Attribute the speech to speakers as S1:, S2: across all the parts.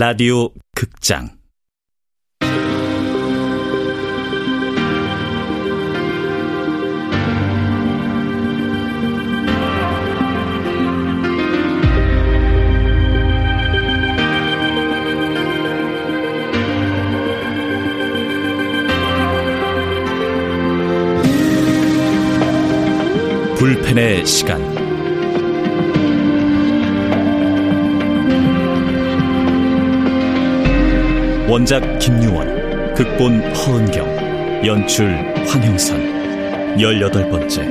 S1: 라디오 극장. 불펜의 시간 원작 김유원 극본 허은경 연출 황형선 열여덟 번째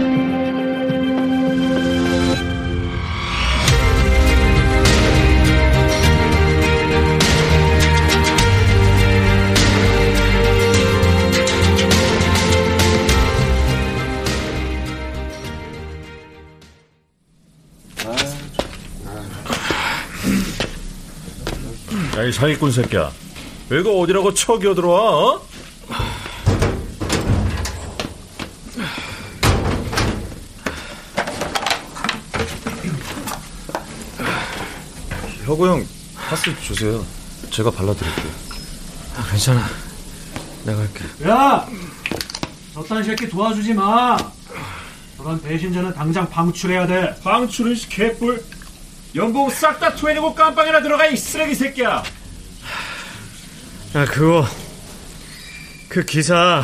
S2: 사기꾼 새끼야. 왜가 어디라고 쳐겨 들어와, 어? 혁우 형, 파스 주세요. 제가 발라드릴게요.
S3: 아, 괜찮아. 내가 할게.
S4: 야! 저딴 새끼 도와주지 마! 저런 배신자는 당장 방출해야 돼.
S2: 방출은 개뿔. 연봉 싹 다 토해내고 깜빵이나 들어가, 이 쓰레기 새끼야.
S3: 야, 그거. 그 기사.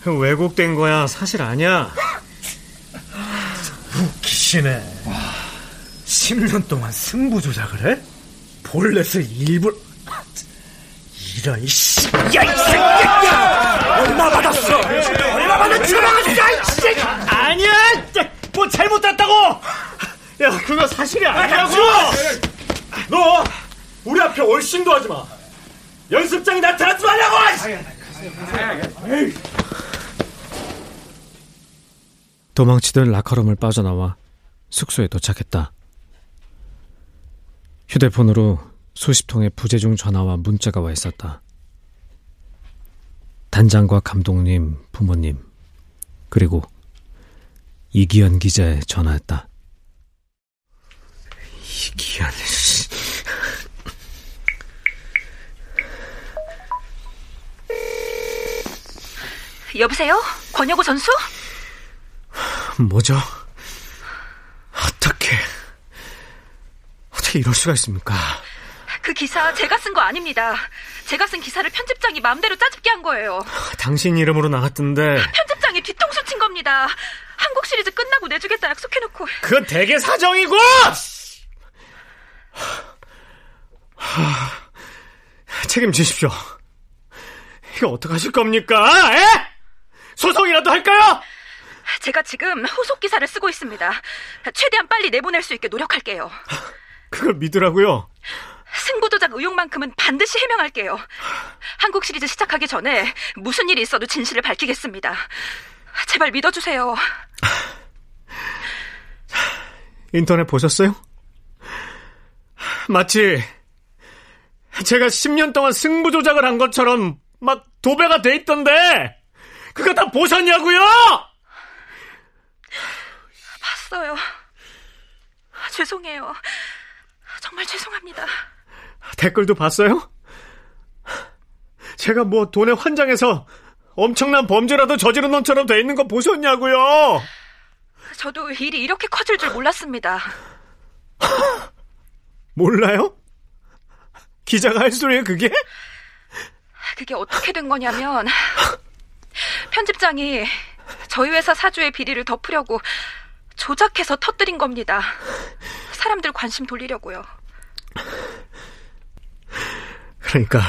S3: 그 왜곡된 거야. 사실 아니야.
S5: 웃기시네. 10년 동안 승부 조작을 해? 볼넷을 일부러. 이런, 씨. 야, 이 새끼야! 얼마 받았어? 얼마 받았지? 야, 이 새끼!
S3: 아니야! 뭐 잘못됐다고! 야, 그거 사실이 아니라고!
S5: 너, 우리 앞에 얼씬도 하지 마. 연습장에 나타나지 말라고!
S3: 도망치던 라커룸을 빠져나와 숙소에 도착했다. 휴대폰으로 수십 통의 부재중 전화와 문자가 와 있었다. 단장과 감독님, 부모님, 그리고 이기현 기자의 전화였다. 이기현 씨.
S6: 여보세요? 권여고 전수?
S3: 뭐죠? 어떻게 어떻게 이럴 수가 있습니까?
S6: 그 기사 제가 쓴 거 아닙니다. 제가 쓴 기사를 편집장이 마음대로 짜집게 한 거예요.
S3: 당신 이름으로 나갔던데
S6: 편집장이 뒤통수 친 겁니다. 한국 시리즈 끝나고 내주겠다 약속해놓고
S3: 그건 대개 사정이고 하, 책임지십시오. 이거 어떡하실 겁니까? 에? 소송이라도 할까요?
S6: 제가 지금 후속 기사를 쓰고 있습니다. 최대한 빨리 내보낼 수 있게 노력할게요.
S3: 그걸 믿으라고요?
S6: 승부 조작 의혹만큼은 반드시 해명할게요. 한국 시리즈 시작하기 전에 무슨 일이 있어도 진실을 밝히겠습니다. 제발 믿어주세요.
S3: 인터넷 보셨어요? 마치 제가 10년 동안 승부 조작을 한 것처럼 막 도배가 돼 있던데 그거 다 보셨냐고요?
S6: 봤어요. 죄송해요. 정말 죄송합니다.
S3: 댓글도 봤어요? 제가 뭐 돈에 환장해서 엄청난 범죄라도 저지른 놈처럼 돼 있는 거 보셨냐고요?
S6: 저도 일이 이렇게 커질 줄 몰랐습니다.
S3: 몰라요? 기자가 할 소리예요, 그게?
S6: 그게 어떻게 된 거냐면 편집장이 저희 회사 사주의 비리를 덮으려고 조작해서 터뜨린 겁니다. 사람들 관심 돌리려고요.
S3: 그러니까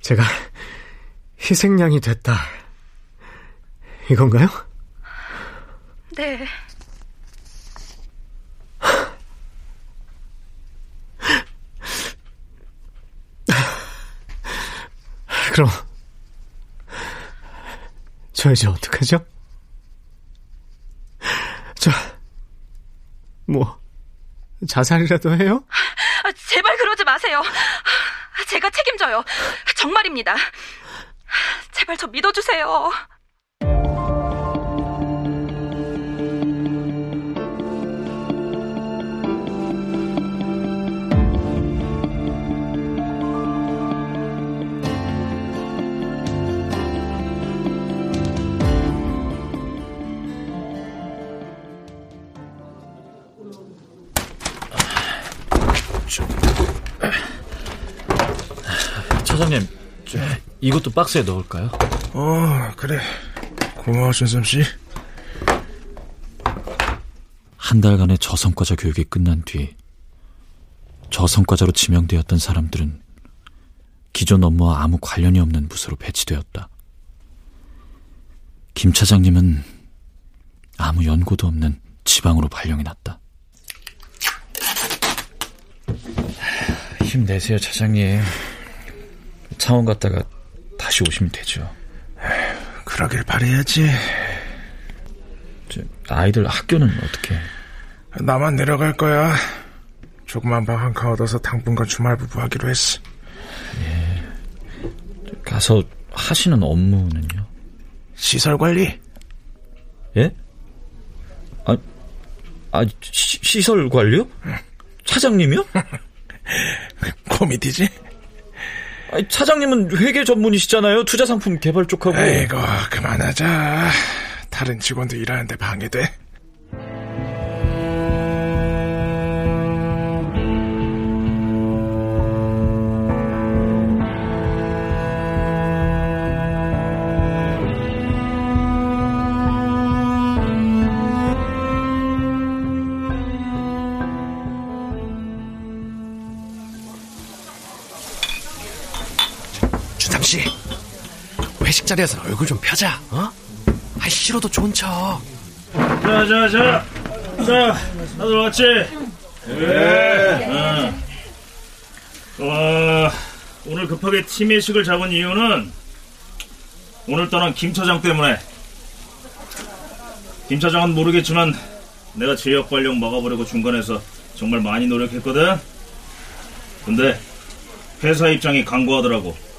S3: 제가 희생양이 됐다. 이건가요?
S6: 네.
S3: 그럼 저 이제 어떡하죠? 저, 뭐, 자살이라도 해요?
S6: 아, 제발 그러지 마세요. 제가 책임져요. 정말입니다. 제발 저 믿어주세요.
S2: 차장님, 저, 이것도 박스에 넣을까요?
S7: 어, 그래. 고마워, 준삼 씨.
S1: 한 달간의 저성과자 교육이 끝난 뒤 저성과자로 지명되었던 사람들은 기존 업무와 아무 관련이 없는 부서로 배치되었다. 김 차장님은 아무 연고도 없는 지방으로 발령이 났다. 힘내세요, 차장님. 창원 갔다가 다시 오시면 되죠.
S7: 그러길 바래야지.
S1: 저, 아이들 학교는 어떻게?
S7: 나만 내려갈 거야. 조그만 방 한 칸 얻어서 당분간 주말 부부하기로 했어.
S1: 가서 하시는 업무는요?
S7: 시설 관리.
S1: 예? 아, 아 시, 시설 관리요? 차장님이요?
S7: 코미디지?
S1: 아니, 차장님은 회계 전문이시잖아요. 투자 상품 개발 쪽하고.
S7: 에이고, 그만하자. 다른 직원도 일하는데 방해돼.
S5: 회식 자리에서 얼굴 좀 펴자. 어? 아 싫어도 좋은 척.
S2: 자, 자, 자. 자, 다들 왔지? 네. 어, 오늘 급하게 팀 회식을 잡은 이유는 오늘 떠난 김 차장 때문에. 김 차장은 모르겠지만 내가 지역 발령 막아보려고 중간에서 정말 많이 노력했거든. 근데 회사 입장이 강구하더라고.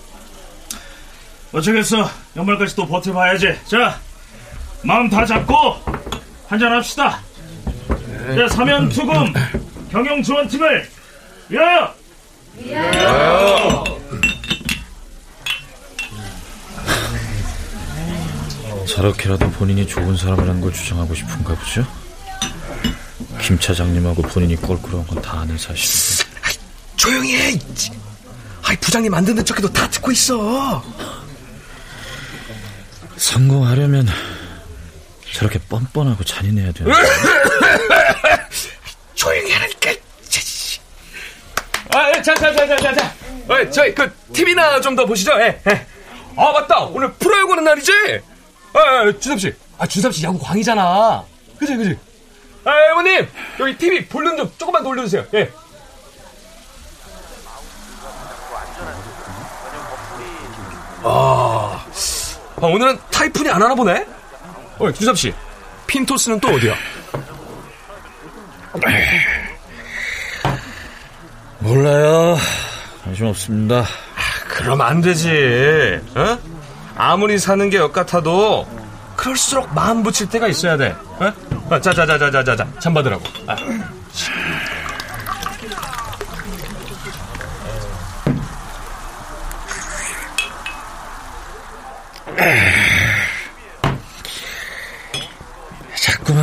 S2: 어쩌겠어. 연말까지 또 버텨봐야지. 자, 마음 다 잡고 한잔 합시다. 자, 사면 투금 경영 지원팀을 위하여! 저렇게라도 본인이 좋은 사람이라는 걸 주장하고 싶은가 보죠? 김 차장님하고 본인이 꼴꼴한 건다 아는 사실인데
S5: 조용히 해. 아이 부장님 안 듣는 척해도 다 듣고 있어.
S1: 성공하려면 저렇게 뻔뻔하고 잔인해야 되는
S5: 조용히 하라니까.
S8: 아, 예, 자, 자, 자, 자, 자, 자. 어, 저희 그 TV나 좀 더 보시죠. 예, 예. 아, 맞다. 오늘 프로야구 하는 날이지? 아, 아, 준삼 씨. 아, 준삼 씨 야구 광이잖아. 그지, 그지. 아, 어머님 여기 TV 볼륨 좀 조금만 더 올려주세요. 예. 아, 아, 오늘은 타이푼이 안 하나 보네? 어, 준삼 씨. 핀토스는 또 어디야?
S1: 몰라요 관심 없습니다
S8: 그럼 안 되지. 어? 아무리 사는 게 역 같아도 그럴수록 마음 붙일 때가 있어야 돼. 어? 어, 자, 자, 자, 자, 자, 자, 자, 잠 받으라고. 아.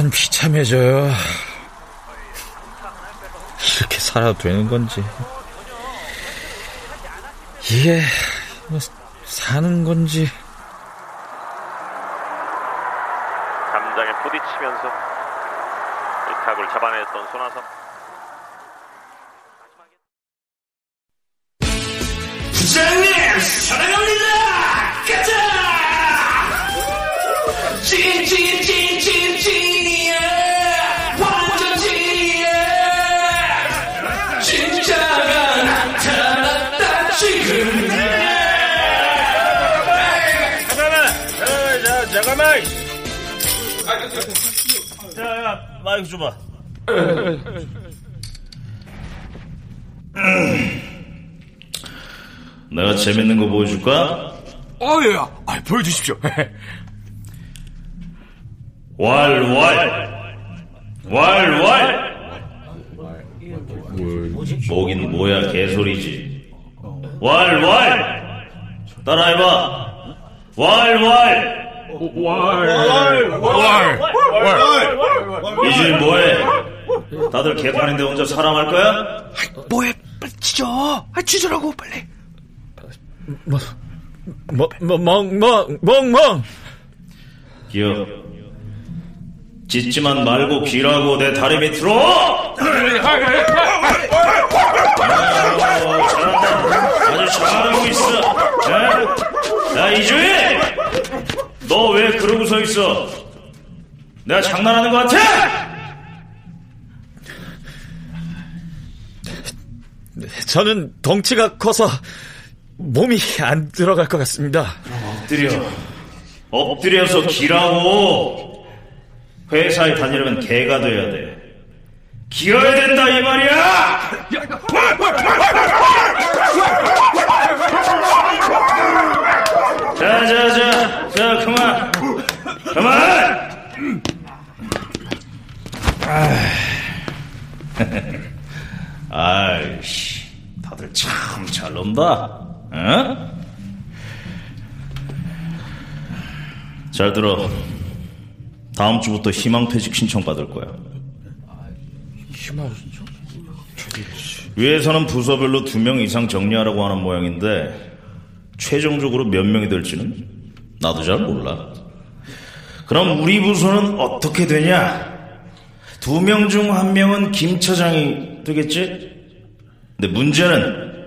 S1: 자꾸만 비참해져요. 이렇게 살아도 되는 건지. 이게 뭐 사는 건지.
S9: 담장에 부딪히면서 이 타구를 잡아냈던 손아섭
S2: 마이크 줘봐. 내가 재밌는 거 보여줄까?
S8: 어, 예, 아, 보여주십시오.
S2: 왈왈. 왈왈. 뭐긴 뭐야 개소리지. 왈왈. 따라해봐. 왈왈 이제 뭐해 다들 개판인데 혼자 사랑할 거야?
S5: 뭐해? 빨리 치죠. 아, 치즈라고 빨리.
S1: 뭐, 뭐, 뭐, 멍, 멍, 멍, 멍!
S2: 기어. 짖지만 말고 기라고 내 다리 밑으로! 아유, 잘한다. 아주 잘하고 있어. 야, 야 이주희! 너 왜 그러고 서 있어? 내가 장난하는 것 같아?
S1: 저는 덩치가 커서 몸이 안 들어갈 것 같습니다.
S2: 엎드려. 엎드려서 기라고. 회사에 다니려면 개가 돼야 돼. 기어야 된다 이 말이야! 자, 자, 자, 자, 그만. 그만! 아이씨, 다들 참 잘 논다. 어? 잘 들어. 다음 주부터 희망 퇴직 신청 받을 거야.
S10: 희망
S2: 위에서는 부서별로 두 명 이상 정리하라고 하는 모양인데 최종적으로 몇 명이 될지는 나도 잘 몰라. 그럼 우리 부서는 어떻게 되냐? 두 명 중 한 명은 김 차장이 되겠지? 근데 문제는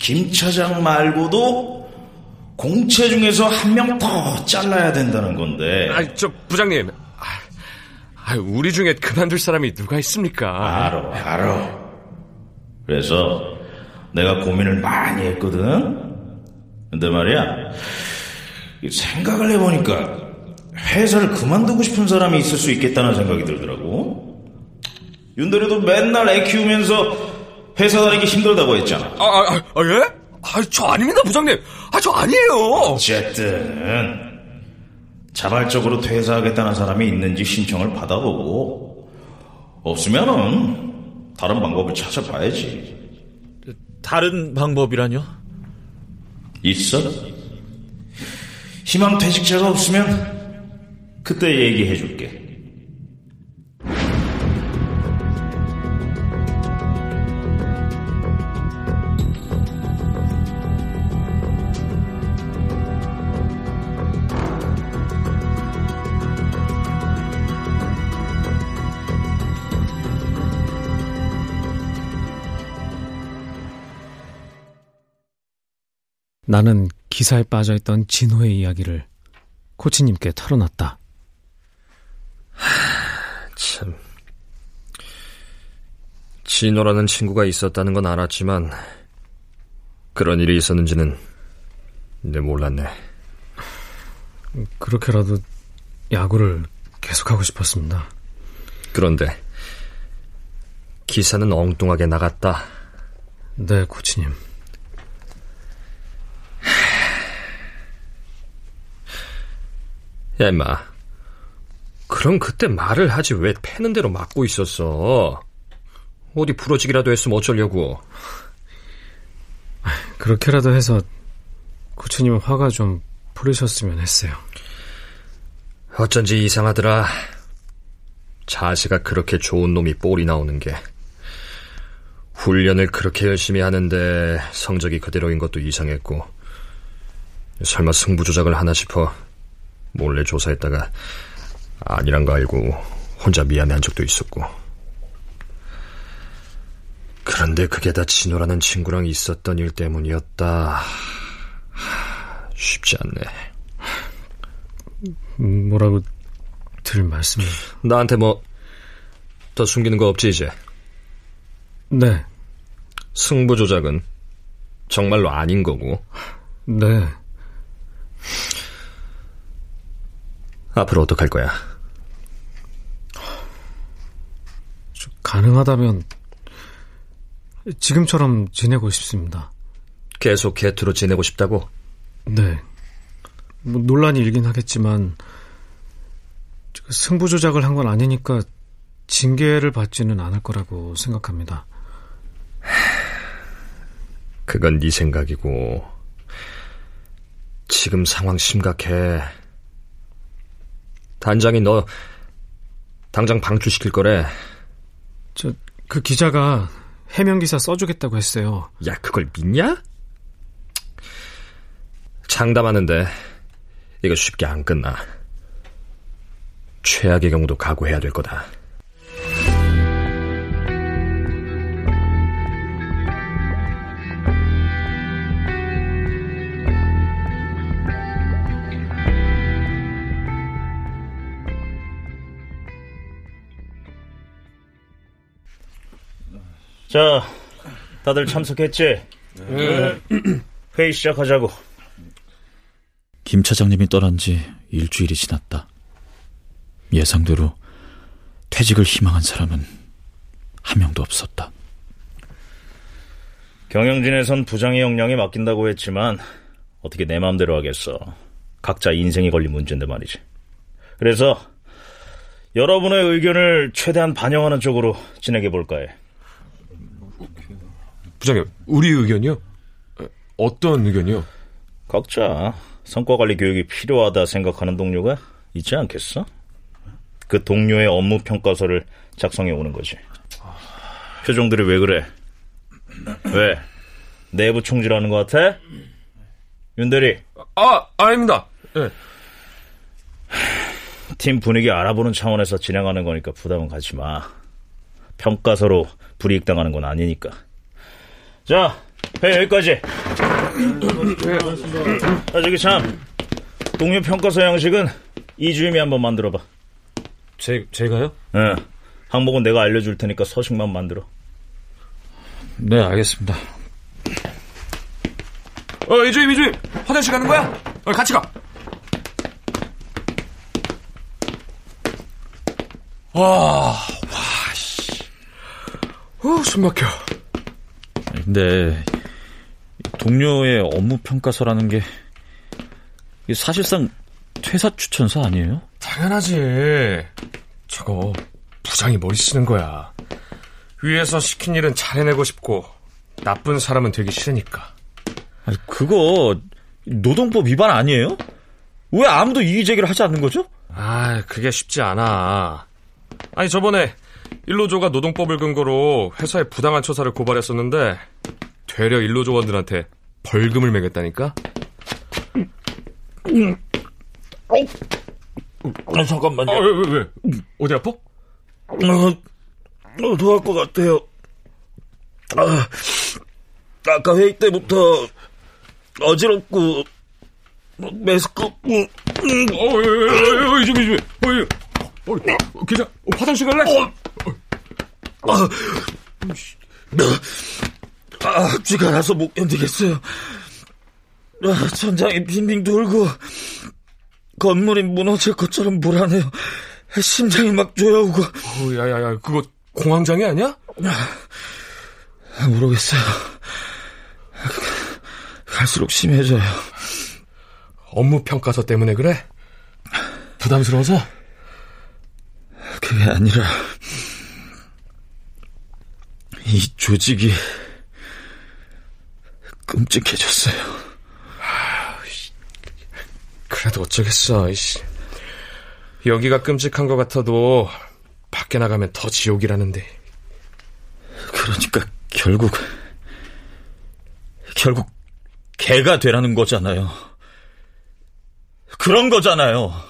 S2: 김 차장 말고도 공채 중에서 한 명 더 잘라야 된다는 건데.
S10: 아, 저 부장님. 아, 아, 우리 중에 그만둘 사람이 누가 있습니까?
S2: 알어, 알어. 그래서 내가 고민을 많이 했거든. 근데 말이야, 이 생각을 해보니까 회사를 그만두고 싶은 사람이 있을 수 있겠다는 생각이 들더라고. 윤대리도 맨날 애 키우면서 회사 다니기 힘들다고 했잖아.
S10: 아, 아, 아, 아, 예? 아, 저 아닙니다, 부장님. 아, 저 아니에요.
S2: 어쨌든 자발적으로 퇴사하겠다는 사람이 있는지 신청을 받아보고 없으면은 다른 방법을 찾아봐야지.
S1: 다른 방법이라뇨?
S2: 있어? 희망 퇴직자가 없으면 그때 얘기해 줄게.
S3: 나는 기사에 빠져있던 진호의 이야기를 코치님께 털어놨다.
S10: 참. 진호라는 친구가 있었다는 건 알았지만, 그런 일이 있었는지는 내 몰랐네.
S3: 그렇게라도 야구를 계속하고 싶었습니다.
S10: 그런데, 기사는 엉뚱하게 나갔다.
S3: 네, 코치님.
S10: 야, 임마. 그럼 그때 말을 하지 왜 패는 대로 막고 있었어? 어디 부러지기라도 했으면 어쩌려고.
S3: 그렇게라도 해서 코치님 화가 좀 풀으셨으면 했어요.
S10: 어쩐지 이상하더라. 자세가 그렇게 좋은 놈이 볼이 나오는 게. 훈련을 그렇게 열심히 하는데 성적이 그대로인 것도 이상했고. 설마 승부 조작을 하나 싶어 몰래 조사했다가 아니란 거 알고 혼자 미안해한 적도 있었고. 그런데 그게 다 진호라는 친구랑 있었던 일 때문이었다. 쉽지 않네.
S3: 뭐라고 들 말씀을.
S10: 나한테 뭐 더 숨기는 거 없지 이제?
S3: 네,
S10: 승부 조작은 정말로 아닌 거고
S3: 네.
S10: 앞으로 어떡할 거야?
S3: 가능하다면 지금처럼 지내고 싶습니다.
S10: 계속 개투로 지내고 싶다고?
S3: 네. 뭐 논란이 일긴 하겠지만 승부 조작을 한 건 아니니까 징계를 받지는 않을 거라고 생각합니다.
S10: 그건 네 생각이고 지금 상황 심각해. 단장이 너 당장 방출시킬 거래.
S3: 저 그 기자가 해명 기사 써주겠다고 했어요.
S10: 야, 그걸 믿냐?
S8: 상담하는데 이거 쉽게 안 끝나. 최악의 경우도 각오해야 될 거다.
S2: 자, 다들 참석했지? 네. 회의 시작하자고.
S1: 김 차장님이 떠난 지 일주일이 지났다. 예상대로 퇴직을 희망한 사람은 한 명도 없었다.
S2: 경영진에선 부장의 역량에 맡긴다고 했지만 어떻게 내 마음대로 하겠어. 각자 인생이 걸린 문제인데 말이지. 그래서 여러분의 의견을 최대한 반영하는 쪽으로 진행해 볼까 해.
S8: 부장님, 우리 의견이요? 어떤 의견이요?
S2: 각자 성과관리 교육이 필요하다 생각하는 동료가 있지 않겠어? 그 동료의 업무 평가서를 작성해 오는 거지. 표정들이 왜 그래? 왜? 내부 총질하는 것 같아? 윤대리.
S8: 아, 아닙니다. 네.
S2: 팀 분위기 알아보는 차원에서 진행하는 거니까 부담은 갖지 마. 평가서로 불이익 당하는 건 아니니까. 자, 회 여기까지. 아, 저기 참. 동료 평가서 양식은 이주임이 한번 만들어봐.
S8: 제, 제가요?
S2: 응. 항목은 내가 알려줄 테니까 서식만 만들어.
S1: 네, 알겠습니다.
S8: 어, 이주임, 이주임. 화장실 가는 거야? 어, 같이 가. 와, 와, 씨. 어, 숨 막혀.
S1: 근데 동료의 업무 평가서라는 게 사실상 퇴사 추천서 아니에요?
S8: 당연하지. 저거 부장이 머리 쓰는 거야. 위에서 시킨 일은 잘해내고 싶고 나쁜 사람은 되기 싫으니까.
S1: 아니, 그거 노동법 위반 아니에요? 왜 아무도 이의 제기를 하지 않는 거죠?
S8: 아, 그게 쉽지 않아. 아니 저번에 일로조가 노동법을 근거로 회사에 부당한 처사를 고발했었는데 되려 일로조원들한테 벌금을 매겼다니까?
S2: 아, 잠깐만요.
S8: 아, 왜, 왜, 왜? 어디 아파?
S2: 어, 더할 것 같아요. 아, 아까 회의 때부터 어지럽고 메스껍고
S8: 어, 어, 어, 어, 어? 어, 화장실 갈래?
S2: 어, 아, 아, 쥐가 나서 못 견디겠어요. 아, 천장이 빙빙 돌고 건물이 무너질 것처럼 불안해요. 심장이 막 조여오고.
S8: 어, 야야야, 그거 공황장애 아니야?
S2: 아, 모르겠어요. 갈수록 심해져요.
S8: 업무 평가서 때문에 그래? 부담스러워서?
S2: 그게 아니라 이 조직이 끔찍해졌어요.
S8: 그래도 어쩌겠어. 여기가 끔찍한 것 같아도 밖에 나가면 더 지옥이라는데.
S1: 그러니까 결국 결국 개가 되라는 거잖아요. 그런 거잖아요.